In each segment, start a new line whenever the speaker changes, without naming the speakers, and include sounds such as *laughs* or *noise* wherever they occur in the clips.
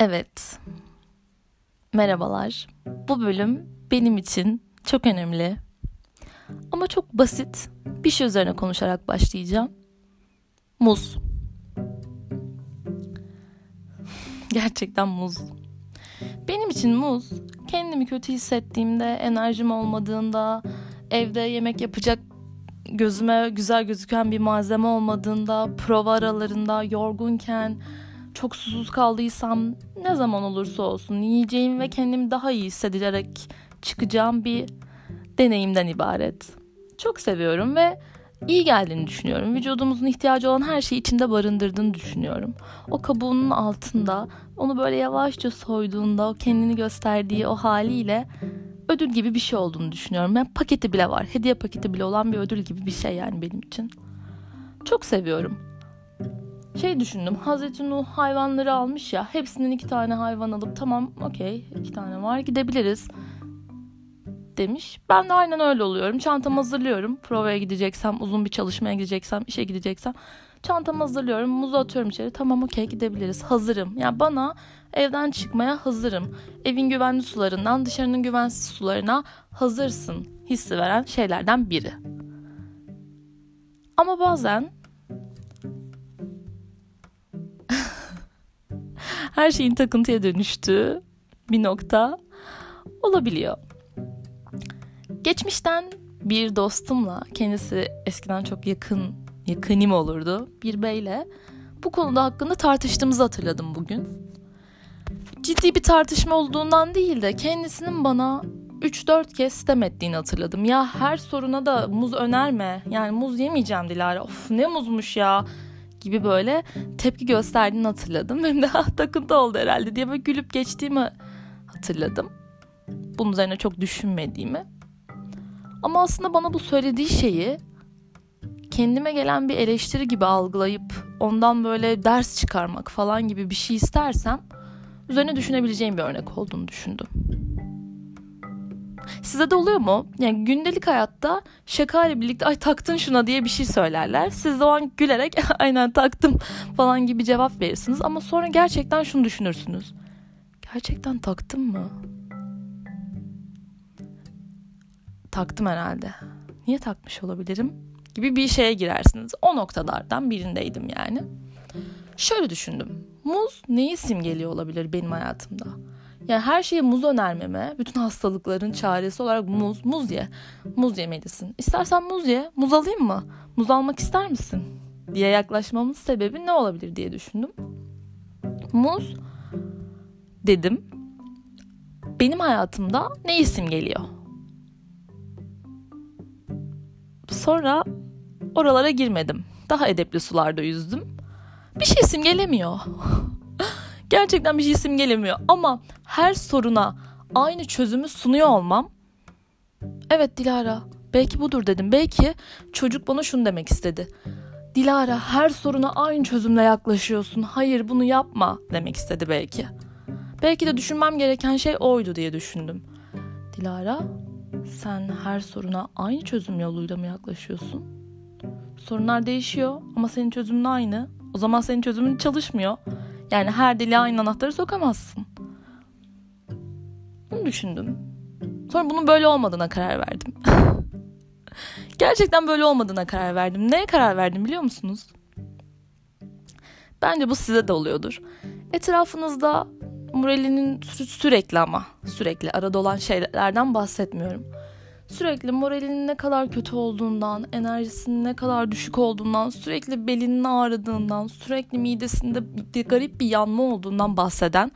Evet. Merhabalar. Bu bölüm benim için çok önemli. Ama çok basit bir şey üzerine konuşarak başlayacağım. Muz. Gerçekten muz. Benim için muz, kendimi kötü hissettiğimde, enerjim olmadığında, evde yemek yapacak gözüme güzel gözüken bir malzeme olmadığında, prova aralarında, yorgunken, çok susuz kaldıysam ne zaman olursa olsun yiyeceğim ve kendimi daha iyi hissederek çıkacağım bir deneyimden ibaret. Çok seviyorum ve iyi geldiğini düşünüyorum. Vücudumuzun ihtiyacı olan her şeyi içinde barındırdığını düşünüyorum. O kabuğunun altında onu böyle yavaşça soyduğunda o kendini gösterdiği o haliyle ödül gibi bir şey olduğunu düşünüyorum. Yani paketi bile var. Hediye paketi bile olan bir ödül gibi bir şey yani benim için. Çok seviyorum. Şey düşündüm. Hazreti Nuh hayvanları almış ya. Hepsinden iki tane hayvan alıp tamam okey iki tane var gidebiliriz demiş. Ben de aynen öyle oluyorum. Çantamı hazırlıyorum. Provaya gideceksem, uzun bir çalışmaya gideceksem, işe gideceksem çantamı hazırlıyorum. Muzu atıyorum içeri. Tamam okey gidebiliriz. Hazırım. Yani bana evden çıkmaya hazırım. Evin güvenli sularından dışarının güvensiz sularına hazırsın hissi veren şeylerden biri. Ama bazen her şeyin takıntıya dönüştüğü bir nokta olabiliyor. Geçmişten bir dostumla kendisi eskiden çok yakın yakınim olurdu bir beyle bu konuda hakkında tartıştığımızı hatırladım bugün. Ciddi bir tartışma olduğundan değil de kendisinin bana 3-4 kez sitem ettiğini hatırladım. Ya her soruna da muz önerme. Yani muz yemeyeceğim Dilara. Of ne muzmuş ya gibi böyle tepki gösterdiğini hatırladım. *laughs* Benim de ah, takıntı oldu herhalde diye böyle gülüp geçtiğimi hatırladım. Bunun üzerine çok düşünmediğimi. Ama aslında bana bu söylediği şeyi kendime gelen bir eleştiri gibi algılayıp ondan böyle ders çıkarmak falan gibi bir şey istersem üzerine düşünebileceğim bir örnek olduğunu düşündüm. Size de oluyor mu? Yani gündelik hayatta şaka birlikte ay taktın şuna diye bir şey söylerler. Siz de o an gülerek *laughs* aynen taktım falan gibi cevap verirsiniz. Ama sonra gerçekten şunu düşünürsünüz. Gerçekten taktım mı? Taktım herhalde. Niye takmış olabilirim? Gibi bir şeye girersiniz. O noktalardan birindeydim yani. Şöyle düşündüm. Muz neyi simgeliyor olabilir benim hayatımda? Yani her şeye muz önermeme, bütün hastalıkların çaresi olarak muz, muz ye. Muz yemelisin. İstersen muz ye, muz alayım mı? Muz almak ister misin? diye yaklaşmamın sebebi ne olabilir diye düşündüm. Muz dedim. Benim hayatımda ne isim geliyor? Sonra oralara girmedim. Daha edepli sularda yüzdüm. Bir şey isim gelemiyor. *laughs* Gerçekten bir şey isim gelemiyor. Ama her soruna aynı çözümü sunuyor olmam. Evet Dilara belki budur dedim. Belki çocuk bana şunu demek istedi. Dilara her soruna aynı çözümle yaklaşıyorsun. Hayır bunu yapma demek istedi belki. Belki de düşünmem gereken şey oydu diye düşündüm. Dilara sen her soruna aynı çözüm yoluyla mı yaklaşıyorsun? Sorunlar değişiyor ama senin çözümün aynı. O zaman senin çözümün çalışmıyor. Yani her dili aynı anahtarı sokamazsın. Bunu düşündüm. Sonra bunun böyle olmadığına karar verdim. *laughs* Gerçekten böyle olmadığına karar verdim. Neye karar verdim biliyor musunuz? Bence bu size de oluyordur. Etrafınızda moralinin sü- sürekli ama sürekli arada olan şeylerden bahsetmiyorum. Sürekli moralinin ne kadar kötü olduğundan, enerjisinin ne kadar düşük olduğundan, sürekli belinin ağrıdığından, sürekli midesinde garip bir yanma olduğundan bahseden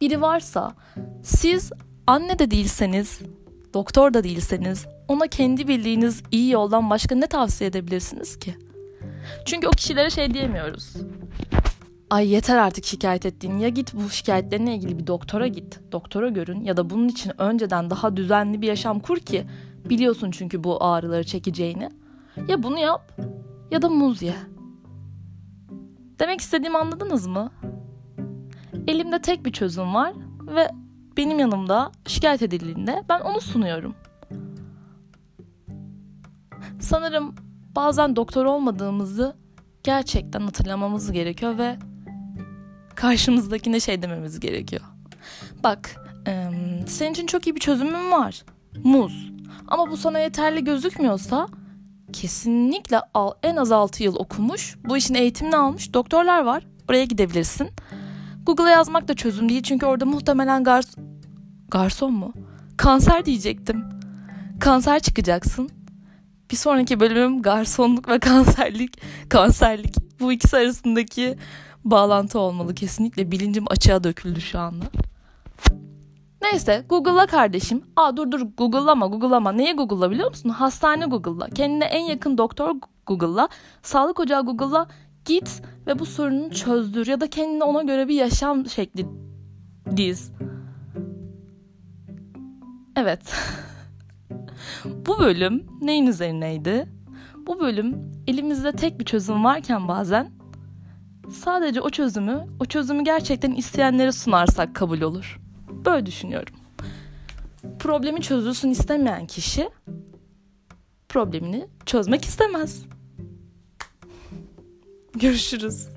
biri varsa siz anne de değilseniz, doktor da değilseniz ona kendi bildiğiniz iyi yoldan başka ne tavsiye edebilirsiniz ki? Çünkü o kişilere şey diyemiyoruz ay yeter artık şikayet ettiğin ya git bu şikayetlerine ilgili bir doktora git. Doktora görün ya da bunun için önceden daha düzenli bir yaşam kur ki biliyorsun çünkü bu ağrıları çekeceğini. Ya bunu yap ya da muz ye. Demek istediğimi anladınız mı? Elimde tek bir çözüm var ve benim yanımda şikayet edildiğinde ben onu sunuyorum. Sanırım bazen doktor olmadığımızı gerçekten hatırlamamız gerekiyor ve karşımızdakine şey dememiz gerekiyor. Bak senin için çok iyi bir çözümüm var. Muz. Ama bu sana yeterli gözükmüyorsa kesinlikle al, en az 6 yıl okumuş, bu işin eğitimini almış doktorlar var. Oraya gidebilirsin. Google'a yazmak da çözüm değil çünkü orada muhtemelen gars garson mu? Kanser diyecektim. Kanser çıkacaksın. Bir sonraki bölümüm garsonluk ve kanserlik. Kanserlik. Bu ikisi arasındaki bağlantı olmalı kesinlikle. Bilincim açığa döküldü şu anda. Neyse Google'la kardeşim. Aa dur dur Google'lama Google'lama. Neye Google'la biliyor musun? Hastane Google'la. Kendine en yakın doktor Google'la. Sağlık ocağı Google'la git ve bu sorununu çözdür. Ya da kendine ona göre bir yaşam şekli diz. Evet. *laughs* bu bölüm neyin üzerineydi? Bu bölüm elimizde tek bir çözüm varken bazen sadece o çözümü, o çözümü gerçekten isteyenlere sunarsak kabul olur. Böyle düşünüyorum. Problemi çözülsün istemeyen kişi problemini çözmek istemez. Görüşürüz.